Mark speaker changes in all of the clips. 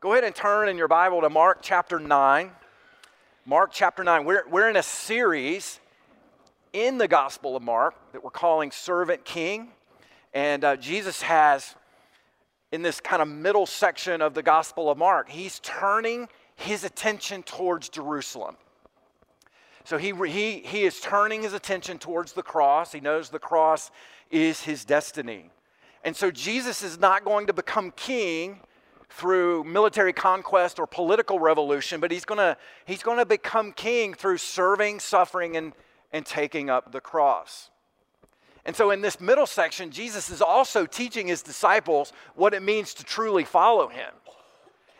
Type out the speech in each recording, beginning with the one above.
Speaker 1: Go ahead and turn in your Bible to Mark chapter 9. Mark chapter 9. We're, we're in a series in the Gospel of Mark that we're calling Servant King. And uh, Jesus has, in this kind of middle section of the Gospel of Mark, he's turning his attention towards Jerusalem. So he, he, he is turning his attention towards the cross. He knows the cross is his destiny. And so Jesus is not going to become king through military conquest or political revolution, but he's going he's to become king through serving, suffering, and, and taking up the cross. And so, in this middle section, Jesus is also teaching his disciples what it means to truly follow him.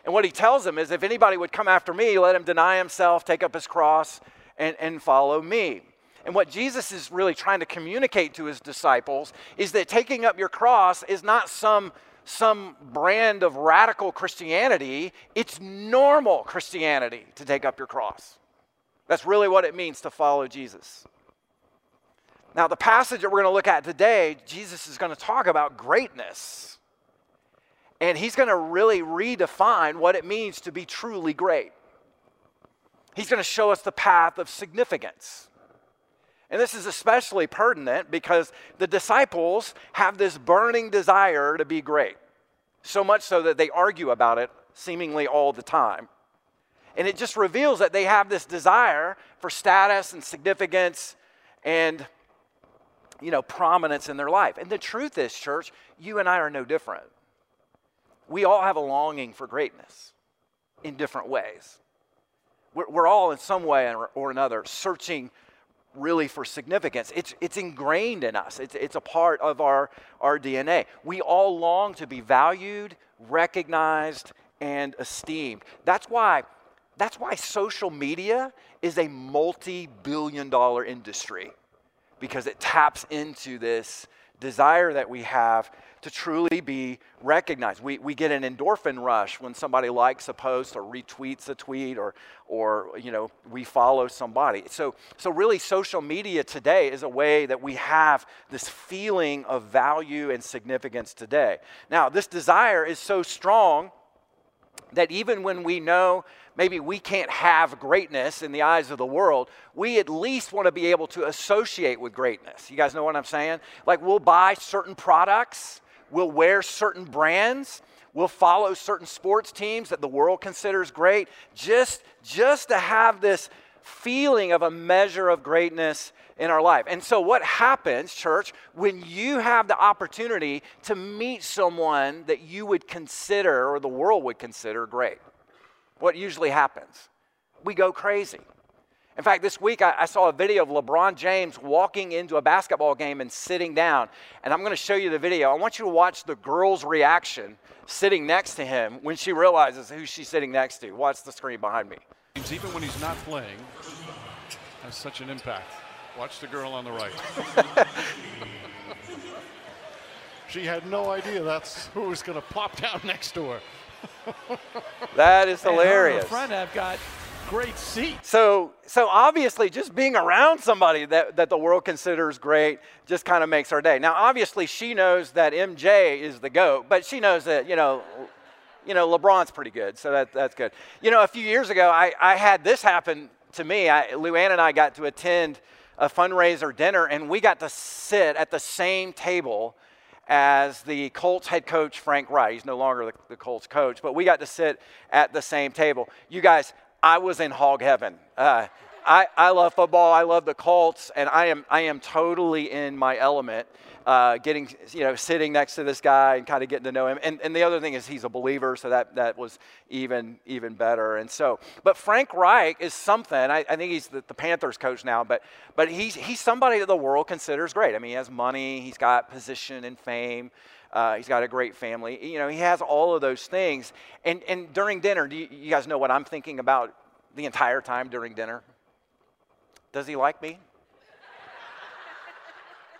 Speaker 1: And what he tells them is if anybody would come after me, let him deny himself, take up his cross, and, and follow me. And what Jesus is really trying to communicate to his disciples is that taking up your cross is not some, some brand of radical Christianity, it's normal Christianity to take up your cross. That's really what it means to follow Jesus. Now, the passage that we're going to look at today, Jesus is going to talk about greatness. And he's going to really redefine what it means to be truly great. He's going to show us the path of significance. And this is especially pertinent because the disciples have this burning desire to be great, so much so that they argue about it seemingly all the time. And it just reveals that they have this desire for status and significance and you know prominence in their life. And the truth is, church, you and I are no different. We all have a longing for greatness in different ways. We're, we're all in some way or, or another searching really for significance. It's, it's ingrained in us, it's, it's a part of our, our DNA. We all long to be valued, recognized, and esteemed. That's why, that's why social media is a multi billion dollar industry because it taps into this desire that we have to truly be recognized. We, we get an endorphin rush when somebody likes a post or retweets a tweet or, or you know, we follow somebody. So, so really social media today is a way that we have this feeling of value and significance today. Now, this desire is so strong that even when we know maybe we can't have greatness in the eyes of the world, we at least want to be able to associate with greatness. You guys know what I'm saying? Like we'll buy certain products, we'll wear certain brands, we'll follow certain sports teams that the world considers great just just to have this feeling of a measure of greatness in our life. And so, what happens, church, when you have the opportunity to meet someone that you would consider or the world would consider great? what usually happens? We go crazy. In fact, this week I, I, saw a video of LeBron James walking into a basketball game and sitting down. And I'm going to show you the video. I want you to watch the girl's reaction sitting next to him when she realizes who she's sitting next to. Watch the screen behind me.
Speaker 2: Even when he's not playing, has such an impact. Watch the girl on the right. she had no idea that's who was going to pop down next to her
Speaker 1: that is hilarious.
Speaker 3: And front have got great seat.
Speaker 1: So, so obviously, just being around somebody that, that the world considers great just kind of makes our day. Now, obviously, she knows that MJ is the GOAT, but she knows that, you know, you know, LeBron's pretty good, so that, that's good. You know, a few years ago, I, I had this happen to me. I, Luann and I got to attend a fundraiser dinner, and we got to sit at the same table as the Colts head coach, Frank Reich. He's no longer the, the, Colts coach, but we got to sit at the same table. You guys, I was in hog heaven. Uh, I, I love football. I love the Colts, and I am, I am totally in my element uh, getting, you know, sitting next to this guy and kind of getting to know him. And, and the other thing is he's a believer, so that, that was even, even better. And so, but Frank Reich is something, I, I think he's the, the, Panthers coach now, but, but he's, he's somebody that the world considers great. I mean, he has money, he's got position and fame. Uh, he's got a great family. You know, he has all of those things. And, and during dinner, do you, you guys know what I'm thinking about the entire time during dinner? Does he like me?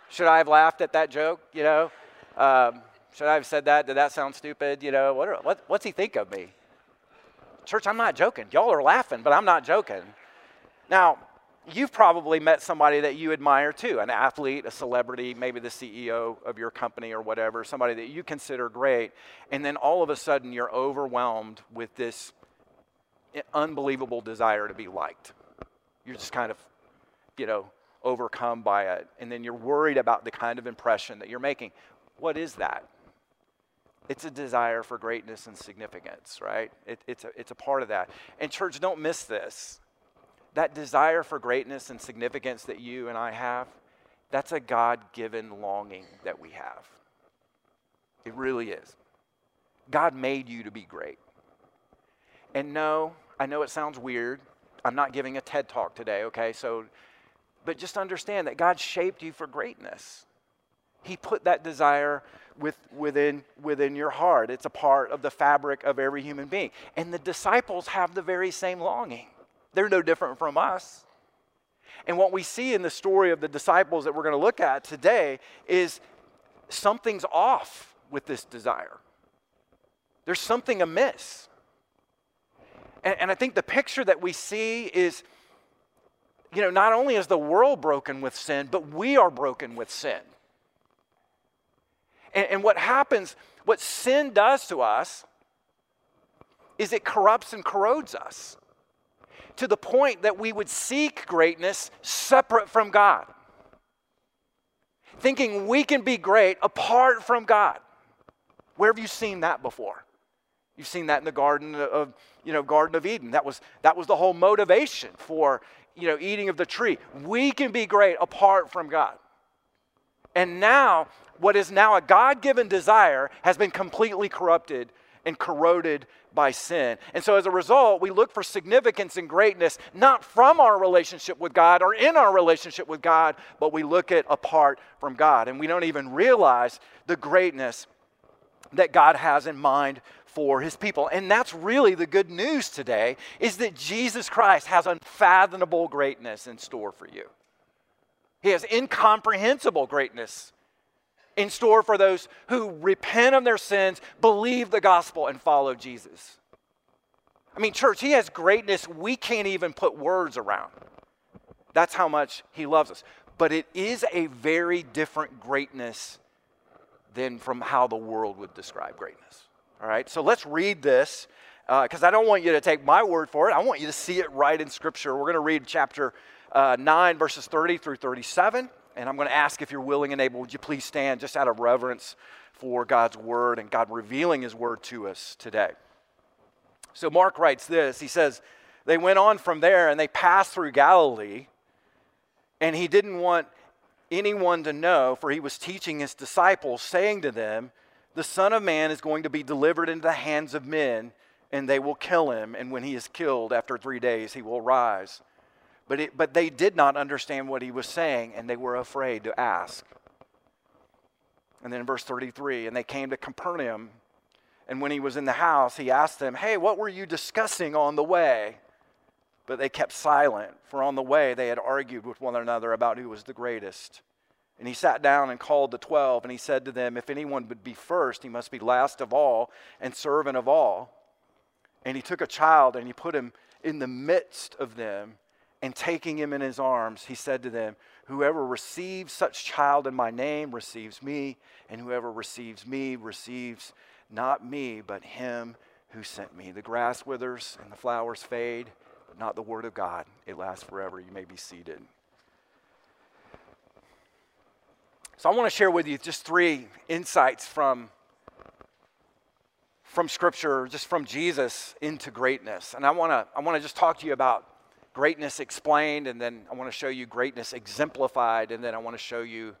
Speaker 1: Should I have laughed at that joke? You know, um, should I have said that? Did that sound stupid? You know, what, what, what's he think of me? Church, I'm not joking. Y'all are laughing, but I'm not joking. Now, you've probably met somebody that you admire too an athlete, a celebrity, maybe the CEO of your company or whatever, somebody that you consider great. And then all of a sudden you're overwhelmed with this unbelievable desire to be liked. You're just kind of, you know, overcome by it. And then you're worried about the kind of impression that you're making. What is that? It's a desire for greatness and significance, right? It, it's, a, it's a part of that. And, church, don't miss this that desire for greatness and significance that you and I have, that's a God given longing that we have. It really is. God made you to be great. And no, I know it sounds weird. I'm not giving a TED talk today, okay? So, but just understand that God shaped you for greatness. He put that desire with, within, within your heart. It's a part of the fabric of every human being. And the disciples have the very same longing. They're no different from us. And what we see in the story of the disciples that we're going to look at today is something's off with this desire. There's something amiss. And, and, I think the picture that we see is, you know, not only is the world broken with sin, but we are broken with sin. And, and what happens, what sin does to us, is it corrupts and corrodes us to the point that we would seek greatness separate from God. Thinking we can be great apart from God. Where have you seen that before? You've seen that in the Garden of, you know, Garden of Eden. That was, that was the whole motivation for, you know, eating of the tree. We can be great apart from God. And now, what is now a God given desire has been completely corrupted and corroded by sin. And so as a result, we look for significance and greatness not from our relationship with God or in our relationship with God, but we look at apart from God. And we don't even realize the greatness that God has in mind for his people. And that's really the good news today is that Jesus Christ has unfathomable greatness in store for you. He has incomprehensible greatness in store for those who repent of their sins, believe the gospel, and follow Jesus. I mean, church, He has greatness we can't even put words around. That's how much He loves us. But it is a very different greatness than from how the world would describe greatness. All right, so let's read this because uh, I don't want you to take my word for it. I want you to see it right in Scripture. We're going to read chapter uh, 9, verses 30 through 37. And I'm going to ask if you're willing and able, would you please stand just out of reverence for God's word and God revealing his word to us today. So Mark writes this He says, They went on from there and they passed through Galilee, and he didn't want anyone to know, for he was teaching his disciples, saying to them, The Son of Man is going to be delivered into the hands of men, and they will kill him, and when he is killed, after three days, he will rise. But, it, but they did not understand what he was saying, and they were afraid to ask. And then in verse 33, and they came to Capernaum. And when he was in the house, he asked them, Hey, what were you discussing on the way? But they kept silent, for on the way they had argued with one another about who was the greatest. And he sat down and called the twelve, and he said to them, If anyone would be first, he must be last of all and servant of all. And he took a child and he put him in the midst of them. And taking him in his arms, he said to them, Whoever receives such child in my name receives me, and whoever receives me receives not me, but him who sent me. The grass withers and the flowers fade, but not the word of God. It lasts forever. You may be seated. So I want to share with you just three insights from from scripture just from jesus into greatness and i want to i want to just talk to you about greatness explained, and then I want to show you greatness exemplified, and then I want to show you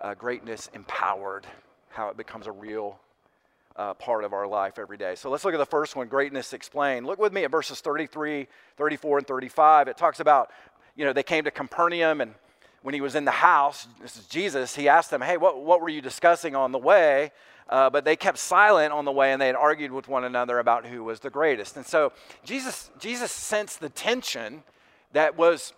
Speaker 1: uh, greatness empowered, how it becomes a real uh, part of our life every day. So let's look at the first one greatness explained. Look with me at verses 33, 34, and 35. It talks about, you know, they came to Capernaum, and when he was in the house, this is Jesus, he asked them, Hey, what, what were you discussing on the way? Uh, but they kept silent on the way and they had argued with one another about who was the greatest. And so Jesus, Jesus sensed the tension that was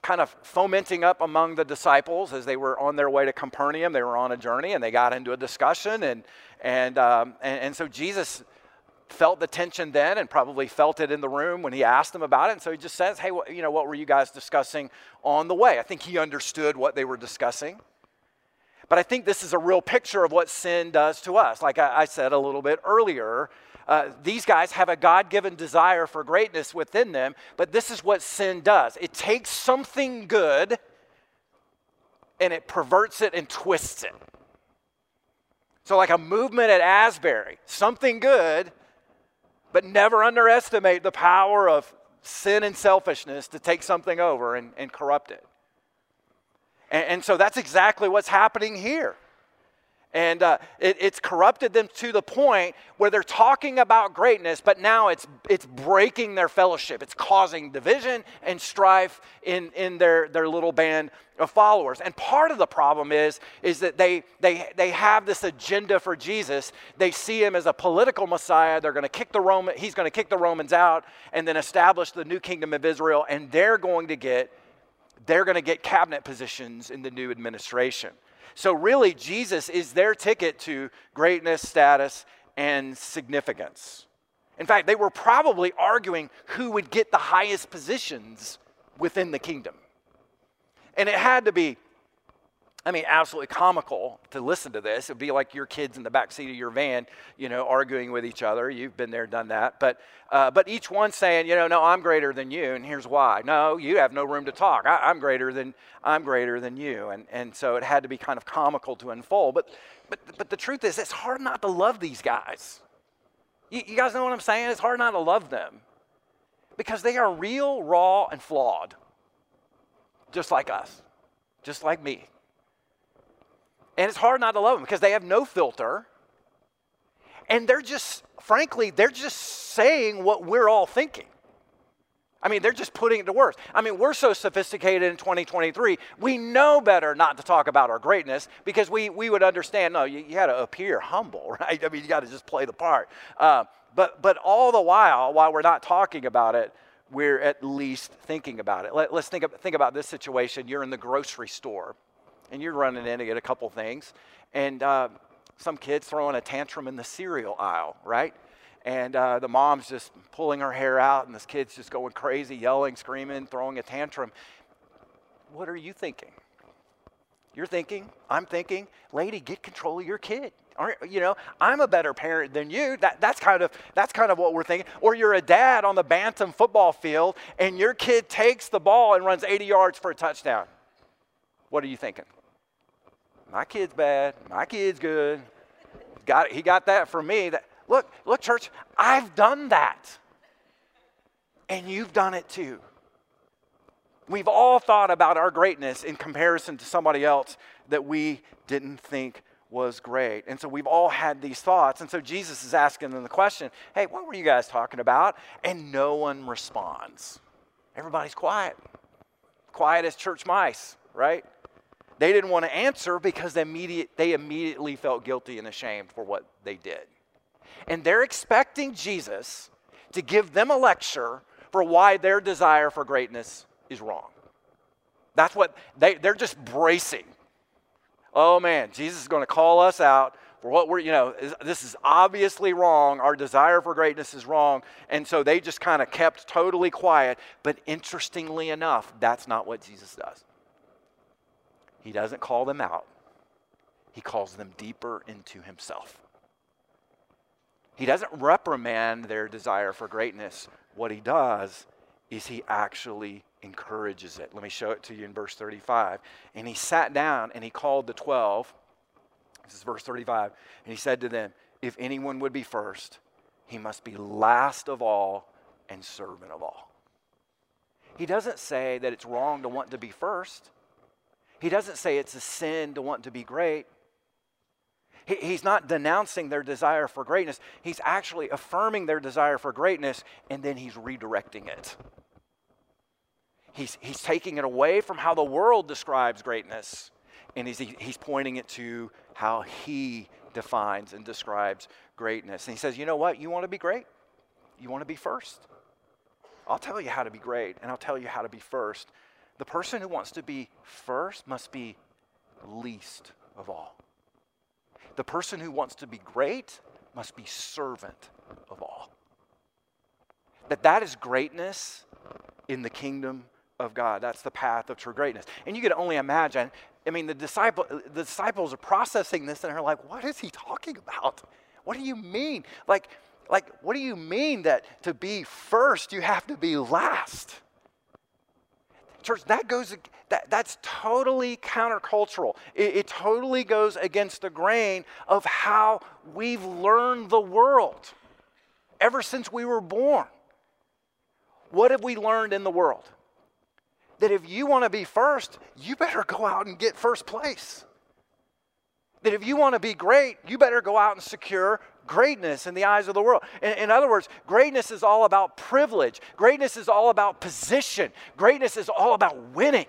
Speaker 1: kind of fomenting up among the disciples as they were on their way to Capernaum. They were on a journey and they got into a discussion. And, and, um, and, and so Jesus felt the tension then and probably felt it in the room when he asked them about it. And so he just says, Hey, what, you know, what were you guys discussing on the way? I think he understood what they were discussing. But I think this is a real picture of what sin does to us. Like I, I said a little bit earlier, uh, these guys have a God given desire for greatness within them, but this is what sin does it takes something good and it perverts it and twists it. So, like a movement at Asbury, something good, but never underestimate the power of sin and selfishness to take something over and, and corrupt it. And, and so that's exactly what's happening here. And uh, it, it's corrupted them to the point where they're talking about greatness, but now it's, it's breaking their fellowship. It's causing division and strife in, in their, their little band of followers. And part of the problem is, is that they, they, they have this agenda for Jesus. They see him as a political Messiah. They're going to kick the Roman, he's going to kick the Romans out and then establish the new kingdom of Israel. And they're going to get, they're going to get cabinet positions in the new administration. So, really, Jesus is their ticket to greatness, status, and significance. In fact, they were probably arguing who would get the highest positions within the kingdom. And it had to be I mean, absolutely comical to listen to this. It would be like your kids in the back seat of your van, you know, arguing with each other. You've been there, done that. But, uh, but each one saying, you know, no, I'm greater than you, and here's why. No, you have no room to talk. I, am greater than I'm greater than you, and and so it had to be kind of comical to unfold. But but but the truth is, it's hard not to love these guys. You, you guys know what I'm saying? It's hard not to love them because they are real, raw, and flawed, just like us, just like me. And it's hard not to love them because they have no filter. And they're just, frankly, they're just saying what we're all thinking. I mean, they're just putting it to words. I mean, we're so sophisticated in 2023, we know better not to talk about our greatness because we, we would understand no, you, you got to appear humble, right? I mean, you got to just play the part. Uh, but, but all the while, while we're not talking about it, we're at least thinking about it. Let, us think, think about this situation. You're in the grocery store and you're running in to get a couple things, and uh, some kid's throwing a tantrum in the cereal aisle, right? And uh, the mom's just pulling her hair out, and this kid's just going crazy, yelling, screaming, throwing a tantrum. What are you thinking? You're thinking, I'm thinking, lady, get control of your kid. Aren't, you know, I'm a better parent than you. That, that's, kind of, that's kind of what we're thinking. Or you're a dad on the Bantam football field, and your kid takes the ball and runs 80 yards for a touchdown. What are you thinking? My kid's bad, my kid's good. Got, he got that from me. That, look, look, church, I've done that. And you've done it too. We've all thought about our greatness in comparison to somebody else that we didn't think was great. And so we've all had these thoughts. And so Jesus is asking them the question hey, what were you guys talking about? And no one responds. Everybody's quiet. Quiet as church mice, right? They didn't want to answer because they, immediate, they immediately felt guilty and ashamed for what they did. And they're expecting Jesus to give them a lecture for why their desire for greatness is wrong. That's what they, they're just bracing. Oh man, Jesus is going to call us out for what we're, you know, this is obviously wrong. Our desire for greatness is wrong. And so they just kind of kept totally quiet. But interestingly enough, that's not what Jesus does. He doesn't call them out, he calls them deeper into himself. He doesn't reprimand their desire for greatness. What he does is he actually encourages it. Let me show it to you in verse 35. And he sat down and he called the 12. This is verse 35. And he said to them, If anyone would be first, he must be last of all and servant of all. He doesn't say that it's wrong to want to be first. He doesn't say it's a sin to want to be great. He, he's not denouncing their desire for greatness. He's actually affirming their desire for greatness and then he's redirecting it. He's, he's taking it away from how the world describes greatness and he's, he's pointing it to how he defines and describes greatness. And he says, You know what? You want to be great? You want to be first? I'll tell you how to be great, and I'll tell you how to be first. The person who wants to be first must be least of all. The person who wants to be great must be servant of all. that that is greatness in the kingdom of God. That's the path of true greatness. And you can only imagine, I mean, the, disciple, the disciples are processing this and they're like, what is he talking about? What do you mean? Like, like, what do you mean that to be first, you have to be last? Church, that goes, that, that's totally countercultural. It, it totally goes against the grain of how we've learned the world ever since we were born. What have we learned in the world? That if you want to be first, you better go out and get first place. That if you want to be great, you better go out and secure greatness in the eyes of the world. In, in, other words, greatness is all about privilege, greatness is all about position, greatness is all about winning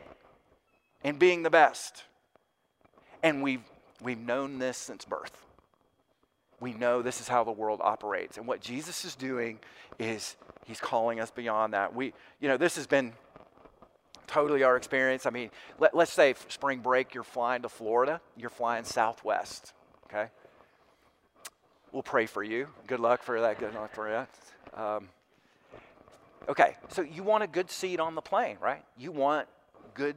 Speaker 1: and being the best. And we've, we've known this since birth. We know this is how the world operates. And what Jesus is doing is he's calling us beyond that. We, you know, this has been totally our experience. I mean, let, us say spring break, you're flying to Florida, you're flying southwest, okay? We'll pray for you. Good luck for that. Good luck for that. Um, okay, so you want a good seat on the plane, right? You want good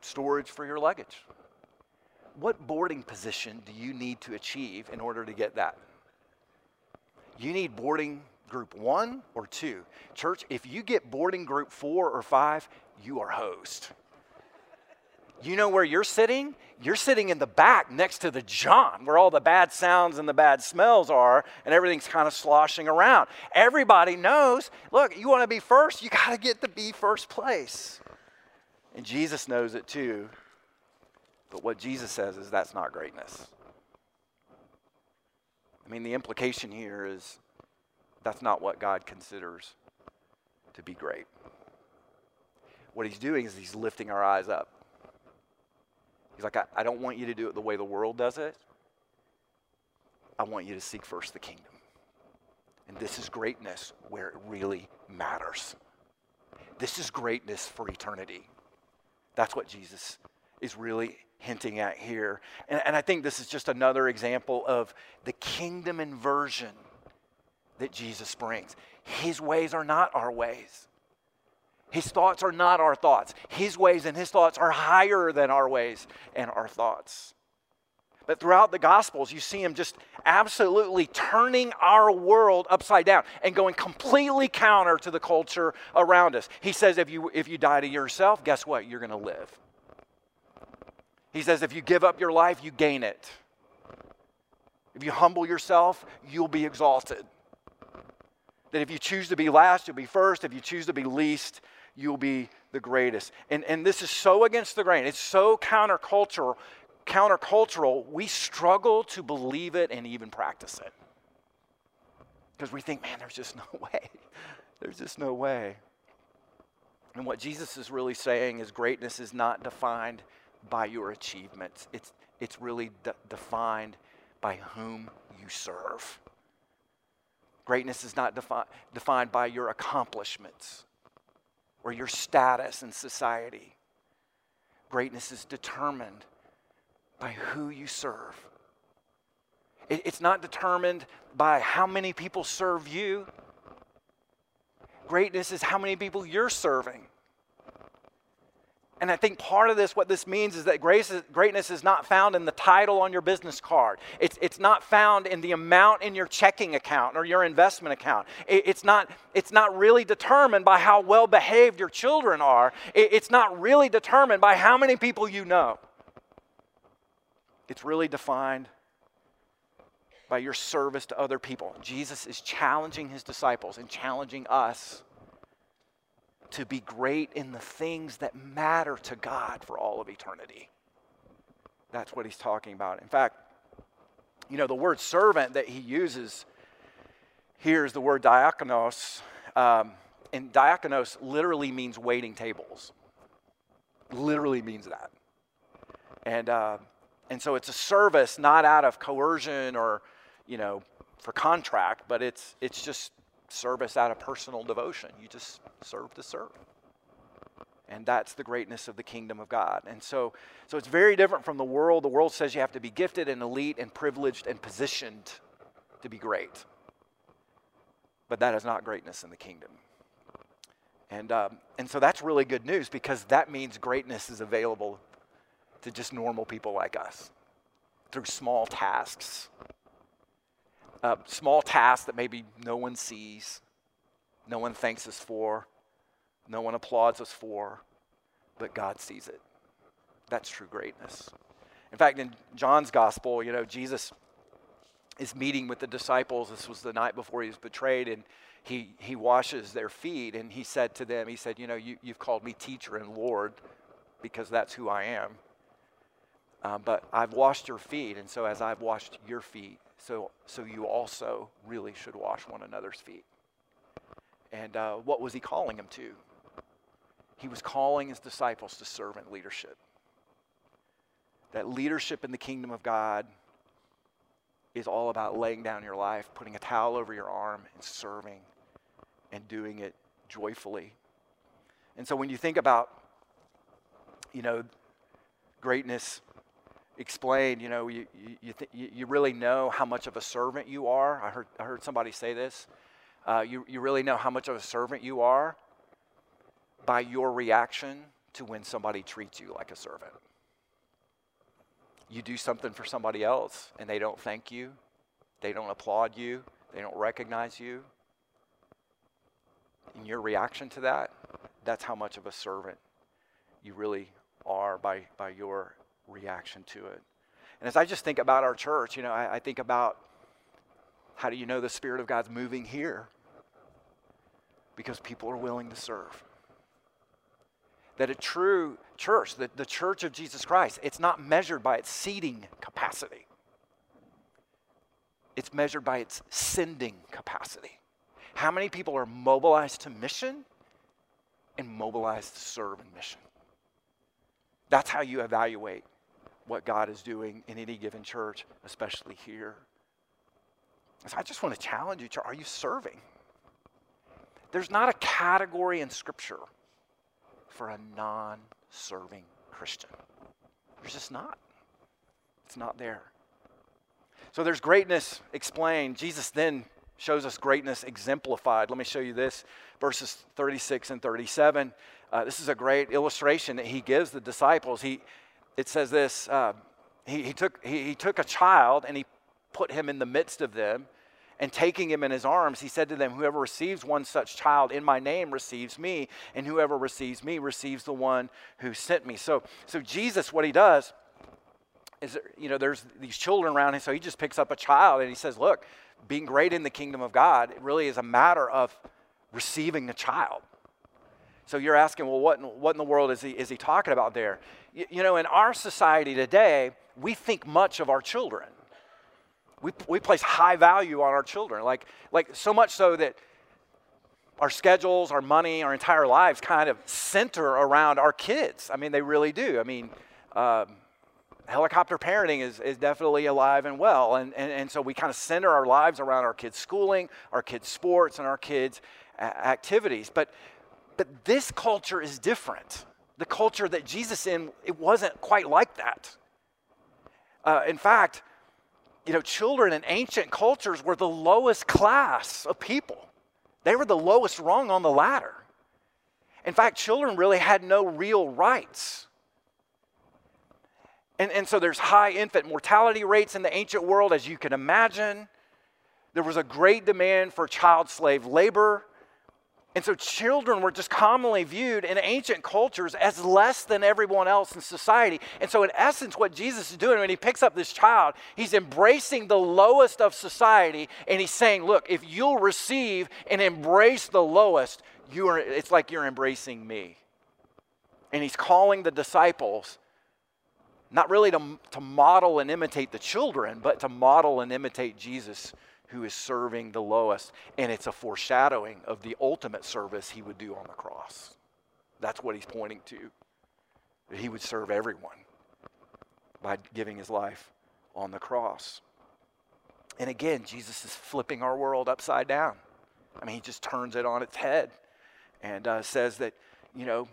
Speaker 1: storage for your luggage. What boarding position do you need to achieve in order to get that? You need boarding group one or two. Church, if you get boarding group four or five, you are host. You know where you're sitting? You're sitting in the back next to the John, where all the bad sounds and the bad smells are, and everything's kind of sloshing around. Everybody knows look, you want to be first, you got to get to be first place. And Jesus knows it too. But what Jesus says is that's not greatness. I mean, the implication here is that's not what God considers to be great. What he's doing is he's lifting our eyes up. He's like, I, I don't want you to do it the way the world does it. I want you to seek first the kingdom. And this is greatness where it really matters. This is greatness for eternity. That's what Jesus is really hinting at here. And, and I think this is just another example of the kingdom inversion that Jesus brings. His ways are not our ways. His thoughts are not our thoughts. His ways and his thoughts are higher than our ways and our thoughts. But throughout the Gospels, you see him just absolutely turning our world upside down and going completely counter to the culture around us. He says, if you, if you die to yourself, guess what? You're going to live. He says, if you give up your life, you gain it. If you humble yourself, you'll be exalted. That if you choose to be last, you'll be first. If you choose to be least, you'll be the greatest. And, and this is so against the grain. It's so countercultural. Countercultural, we struggle to believe it and even practice it. Because we think, man, there's just no way. There's just no way. And what Jesus is really saying is greatness is not defined by your achievements, it's, it's really de- defined by whom you serve. Greatness is not defi- defined by your accomplishments or your status in society. Greatness is determined by who you serve. It, it's not determined by how many people serve you. Greatness is how many people you're serving. And I think part of this, what this means is that grace is, greatness is not found in the title on your business card. It's, it's not found in the amount in your checking account or your investment account. It, it's, not, it's not really determined by how well behaved your children are. It, it's not really determined by how many people you know. It's really defined by your service to other people. Jesus is challenging his disciples and challenging us to be great in the things that matter to God for all of eternity. That's what he's talking about. In fact, you know, the word servant that he uses here is the word diakonos. Um, and diakonos literally means waiting tables. Literally means that. And, uh, and so it's a service not out of coercion or, you know, for contract, but it's, it's just service out of personal devotion. You just serve to serve. And that's the greatness of the kingdom of God. And so, so it's very different from the world. The world says you have to be gifted and elite and privileged and positioned to be great. but that is not greatness in the kingdom. And, um, and so that's really good news because that means greatness is available to just normal people like us through small tasks. Uh, small tasks that maybe no one sees, no one thanks us for, no one applauds us for, but God sees it. That's true greatness. In fact, in John's gospel, you know, Jesus is meeting with the disciples. This was the night before he was betrayed, and he, he washes their feet. And he said to them, He said, You know, you, you've called me teacher and Lord because that's who I am. Uh, but I've washed your feet, and so as I've washed your feet, so, so you also really should wash one another's feet. And uh, what was he calling them to? He was calling his disciples to servant leadership. That leadership in the kingdom of God is all about laying down your life, putting a towel over your arm, and serving and doing it joyfully. And so when you think about, you know, greatness explained, you know, you, you, th- you really know how much of a servant you are. I heard, I heard somebody say this. Uh, you, you really know how much of a servant you are by your reaction to when somebody treats you like a servant you do something for somebody else and they don't thank you, they don't applaud you, they don't recognize you. In your reaction to that, that's how much of a servant you really are by, by your reaction to it. And as I just think about our church, you know, I, I think about how do you know the Spirit of God's moving here? Because people are willing to serve that a true church, the, the church of Jesus Christ, it's not measured by its seating capacity. It's measured by its sending capacity. How many people are mobilized to mission and mobilized to serve in mission? That's how you evaluate what God is doing in any given church, especially here. So I just want to challenge you, are you serving? There's not a category in Scripture for a non serving Christian. There's just not. It's not there. So there's greatness explained. Jesus then shows us greatness exemplified. Let me show you this verses 36 and 37. Uh, this is a great illustration that he gives the disciples. He, it says this uh, he, he, took, he, he took a child and he put him in the midst of them and taking him in his arms, he said to them, Whoever receives one such child in my name receives me, and whoever receives me receives the one who sent me. So, so Jesus, what he does is, you know, there's these children around him, so he just picks up a child and he says, Look, being great in the kingdom of God, it really is a matter of receiving the child. So you're asking, well, what in, what in the world is he, is he talking about there? You, know, in our society today, we think much of our children we, we place high value on our children, like, like so much so that our schedules, our money, our entire lives kind of center around our kids. I mean, they really do. I mean, um, helicopter parenting is, is definitely alive and well. And, and, and so we kind of center our lives around our kids' schooling, our kids' sports, and our kids' activities. But, but this culture is different. The culture that Jesus in, it wasn't quite like that. Uh, in fact, you know, children in ancient cultures were the lowest class of people. They were the lowest rung on the ladder. In fact, children really had no real rights. And, and so there's high infant mortality rates in the ancient world, as you can imagine. There was a great demand for child slave labor. And so children were just commonly viewed in ancient cultures as less than everyone else in society. And so, in essence, what Jesus is doing when he picks up this child, he's embracing the lowest of society and he's saying, Look, if you'll receive and embrace the lowest, you are, it's like you're embracing me. And he's calling the disciples not really to, to model and imitate the children, but to model and imitate Jesus who is serving the lowest. And it's a foreshadowing of the ultimate service he would do on the cross. That's what he's pointing to. That he would serve everyone by giving his life on the cross. And again, Jesus is flipping our world upside down. I mean, he just turns it on its head and uh, says that, you know,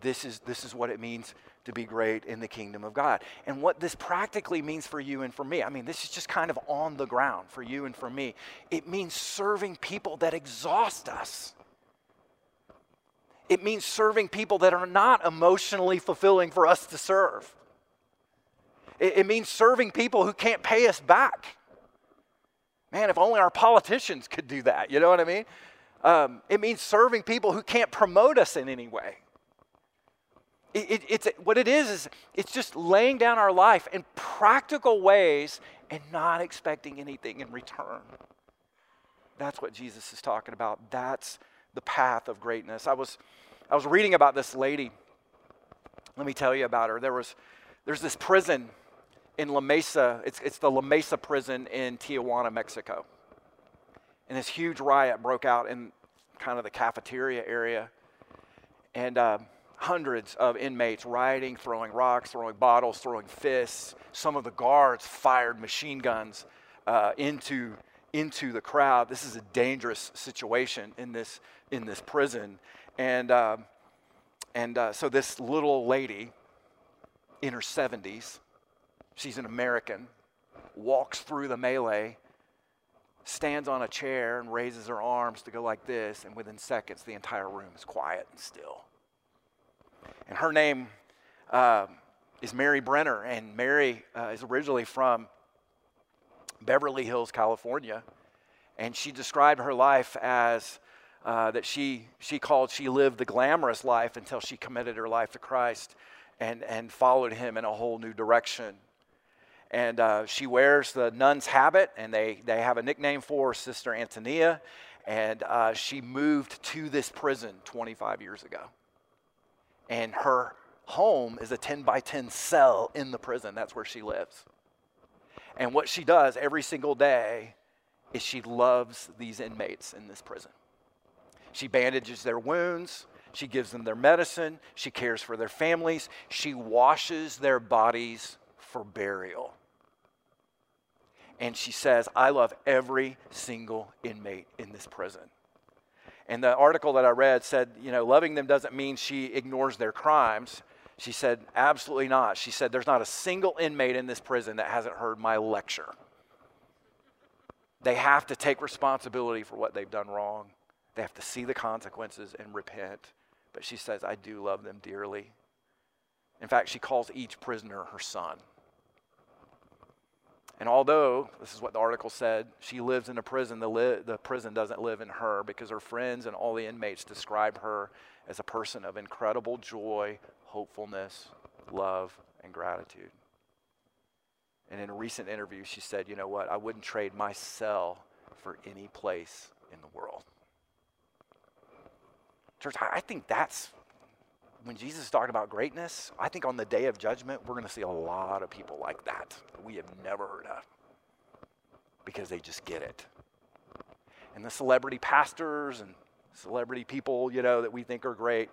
Speaker 1: this is, this is what it means to be great in the kingdom of God. And what this practically means for you and for me, I mean, this is just kind of on the ground for you and for me. It means serving people that exhaust us. It means serving people that are not emotionally fulfilling for us to serve. It, it means serving people who can't pay us back. Man, if only our politicians could do that, you know what I mean? Um, it means serving people who can't promote us in any way. It, it, it's, what it is, is it's just laying down our life in practical ways and not expecting anything in return. That's what Jesus is talking about. That's the path of greatness. I was, I was reading about this lady. Let me tell you about her. There was, there's this prison in La Mesa. It's, it's the La Mesa prison in Tijuana, Mexico. And this huge riot broke out in kind of the cafeteria area. And uh, hundreds of inmates rioting, throwing rocks, throwing bottles, throwing fists. Some of the guards fired machine guns uh, into, into the crowd. This is a dangerous situation in this, in this prison. And, uh, and uh, so this little lady in her 70s, she's an American, walks through the melee, stands on a chair and raises her arms to go like this, and within seconds, the entire room is quiet and still. And her name uh, is Mary Brenner, and Mary uh, is originally from Beverly Hills, California. And she described her life as uh, that she, she called she lived the glamorous life until she committed her life to Christ and, and followed him in a whole new direction. And uh, she wears the nun's habit, and they, they have a nickname for her, Sister Antonia. And uh, she moved to this prison 25 years ago and her home is a 10 by 10 cell in the prison. That's where she lives. And what she does every single day is she loves these inmates in this prison. She bandages their wounds, she gives them their medicine, she cares for their families, she washes their bodies for burial. And she says, I love every single inmate in this prison. And the article that I read said, you know, loving them doesn't mean she ignores their crimes. She said, absolutely not. She said, there's not a single inmate in this prison that hasn't heard my lecture. They have to take responsibility for what they've done wrong. They have to see the consequences and repent. But she says, I do love them dearly. In fact, she calls each prisoner her son. And although, this is what the article said, she lives in a prison, the, li- the prison doesn't live in her because her friends and all the inmates describe her as a person of incredible joy, hopefulness, love, and gratitude. And in a recent interview, she said, You know what? I wouldn't trade my cell for any place in the world. Church, I think that's when Jesus is talking about greatness, I think on the day of judgment, we're going to see a lot of people like that we have never heard of because they just get it. And the celebrity pastors and celebrity people, you know, that we think are great,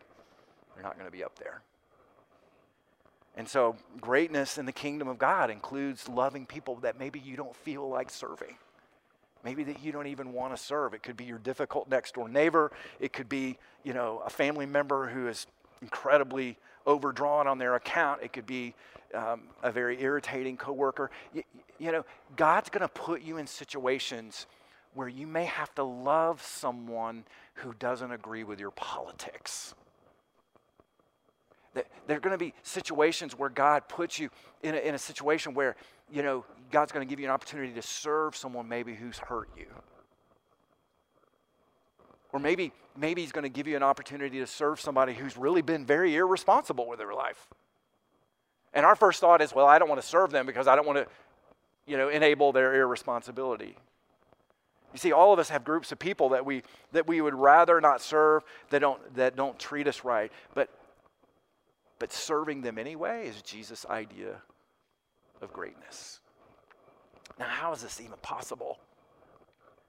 Speaker 1: they're not going to be up there. And so, greatness in the kingdom of God includes loving people that maybe you don't feel like serving. Maybe that you don't even want to serve. It could be your difficult next door neighbor. It could be, you know, a family member who is incredibly overdrawn on their account. It could be um, a very irritating coworker. You, you know, God's going to put you in situations where you may have to love someone who doesn't agree with your politics. There are going to be situations where God puts you in a, in a situation where, you know, God's going to give you an opportunity to serve someone maybe who's hurt you. Or maybe, maybe he's going to give you an opportunity to serve somebody who's really been very irresponsible with their life. And our first thought is, well, I don't want to serve them because I don't want to, you know, enable their irresponsibility. You see, all of us have groups of people that we that we would rather not serve, that don't that don't treat us right. But but serving them anyway is Jesus' idea of greatness. Now, how is this even possible?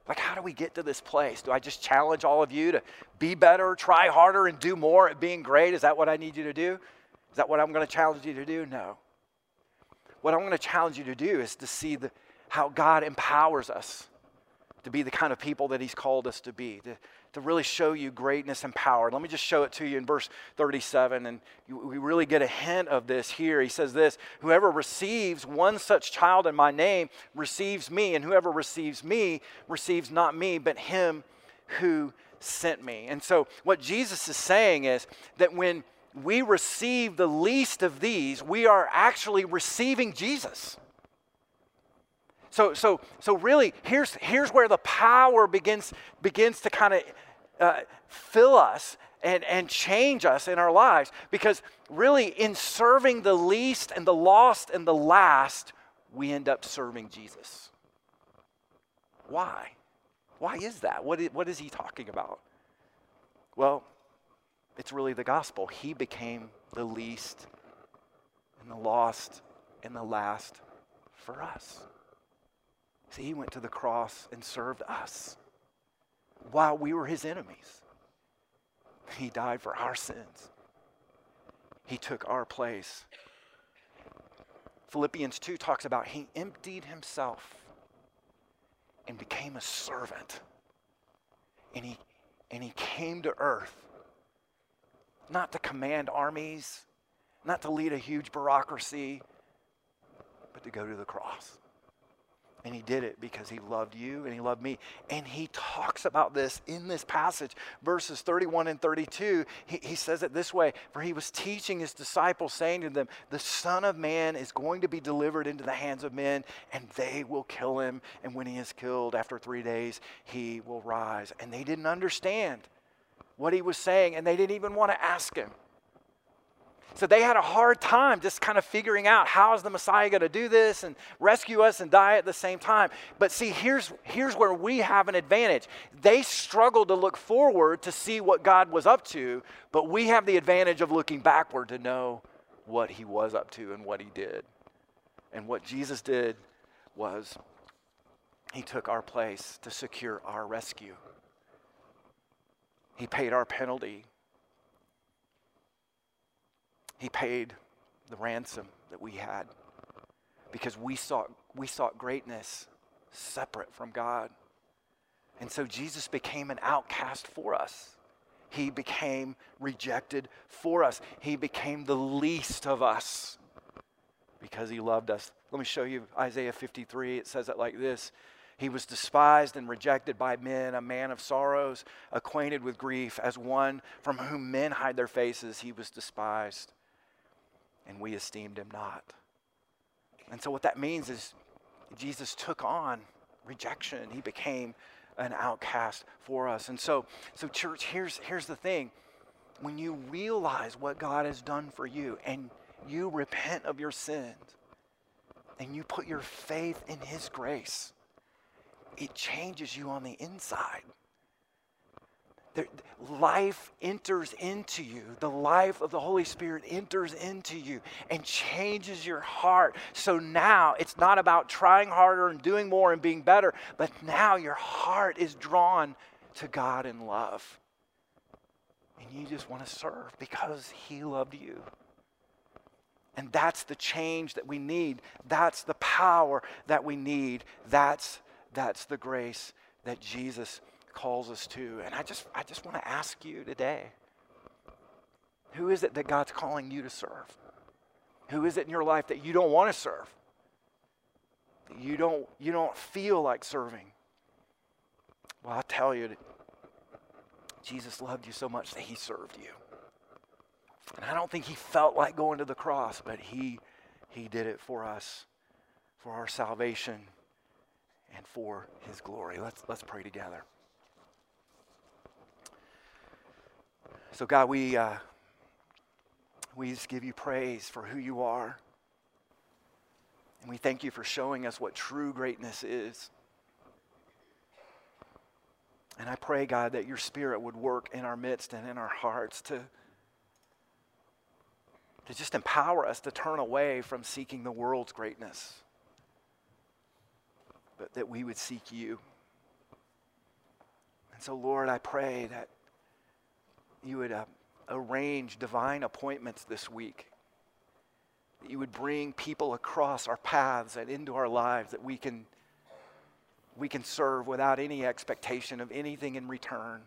Speaker 1: Like, how do we get to this place? Do I just challenge all of you to be better, try harder, and do more at being great? Is that what I need you to do? Is that what I'm going to challenge you to do? No. What I'm going to challenge you to do is to see the, how God empowers us to be the kind of people that He's called us to be, to, to really show you greatness and power. Let me just show it to you in verse 37, and you, we really get a hint of this here. He says this Whoever receives one such child in my name receives me, and whoever receives me receives not me, but him who sent me. And so, what Jesus is saying is that when we receive the least of these, we are actually receiving Jesus. So, so, so really, here's, here's where the power begins, begins to kind of uh, fill us and, and change us in our lives. Because really, in serving the least and the lost and the last, we end up serving Jesus. Why? Why is that? What is, what is he talking about? Well, it's really the gospel. He became the least and the lost and the last for us. See, he went to the cross and served us while we were his enemies. He died for our sins. He took our place. Philippians 2 talks about he emptied himself and became a servant. And he, and he came to earth not to command armies, not to lead a huge bureaucracy, but to go to the cross. And he did it because he loved you and he loved me. And he talks about this in this passage, verses 31 and 32. He, he says it this way For he was teaching his disciples, saying to them, The Son of Man is going to be delivered into the hands of men, and they will kill him. And when he is killed, after three days, he will rise. And they didn't understand what he was saying, and they didn't even want to ask him. So they had a hard time just kind of figuring out how is the Messiah going to do this and rescue us and die at the same time. But see, here's, here's where we have an advantage. They struggled to look forward to see what God was up to, but we have the advantage of looking backward to know what he was up to and what he did. And what Jesus did was he took our place to secure our rescue. He paid our penalty he paid the ransom that we had because we sought, we sought greatness separate from God. And so Jesus became an outcast for us. He became rejected for us. He became the least of us because he loved us. Let me show you Isaiah 53. It says it like this He was despised and rejected by men, a man of sorrows, acquainted with grief, as one from whom men hide their faces. He was despised and we esteemed him not. And so, what that means is Jesus took on rejection. He became an outcast for us. And so, so church, here's, here's the thing. When you realize what God has done for you and you repent of your sins and you put your faith in His grace, it changes you on the inside life enters into you. The life of the Holy Spirit enters into you and changes your heart. So now it's not about trying harder and doing more and being better, but now your heart is drawn to God in love. And you just want to serve because He loved you. And that's the change that we need. That's the power that we need. That's, that's the grace that Jesus calls us to. And I just, I just want to ask you today who is it that God's calling you to serve? Who is it in your life that you don't want to serve? You don't, you don't feel like serving? Well, I'll tell you, Jesus loved you so much that he served you. And I don't think he felt like going to the cross, but he, he did it for us, for our salvation, and for his glory. Let's, let's pray together. So, God, we, uh, we just give you praise for who you are. And we thank you for showing us what true greatness is. And I pray, God, that your Spirit would work in our midst and in our hearts to, to just empower us to turn away from seeking the world's greatness, but that we would seek you. And so, Lord, I pray that you would uh, arrange divine appointments this week. That you would bring people across our paths and into our lives that we can, we can serve without any expectation of anything in return.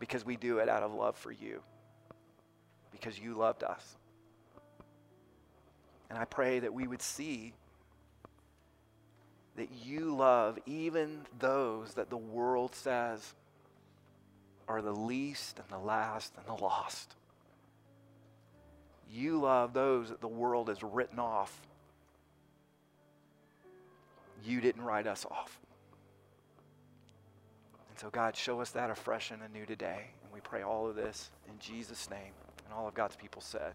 Speaker 1: because we do it out of love for you, because you loved us. And I pray that we would see that you love even those that the world says are the least and the last and the lost. You love those that the world has written off. You didn't write us off. And so, God, show us that afresh and anew today. And we pray all of this in Jesus' name. And all of God's people said,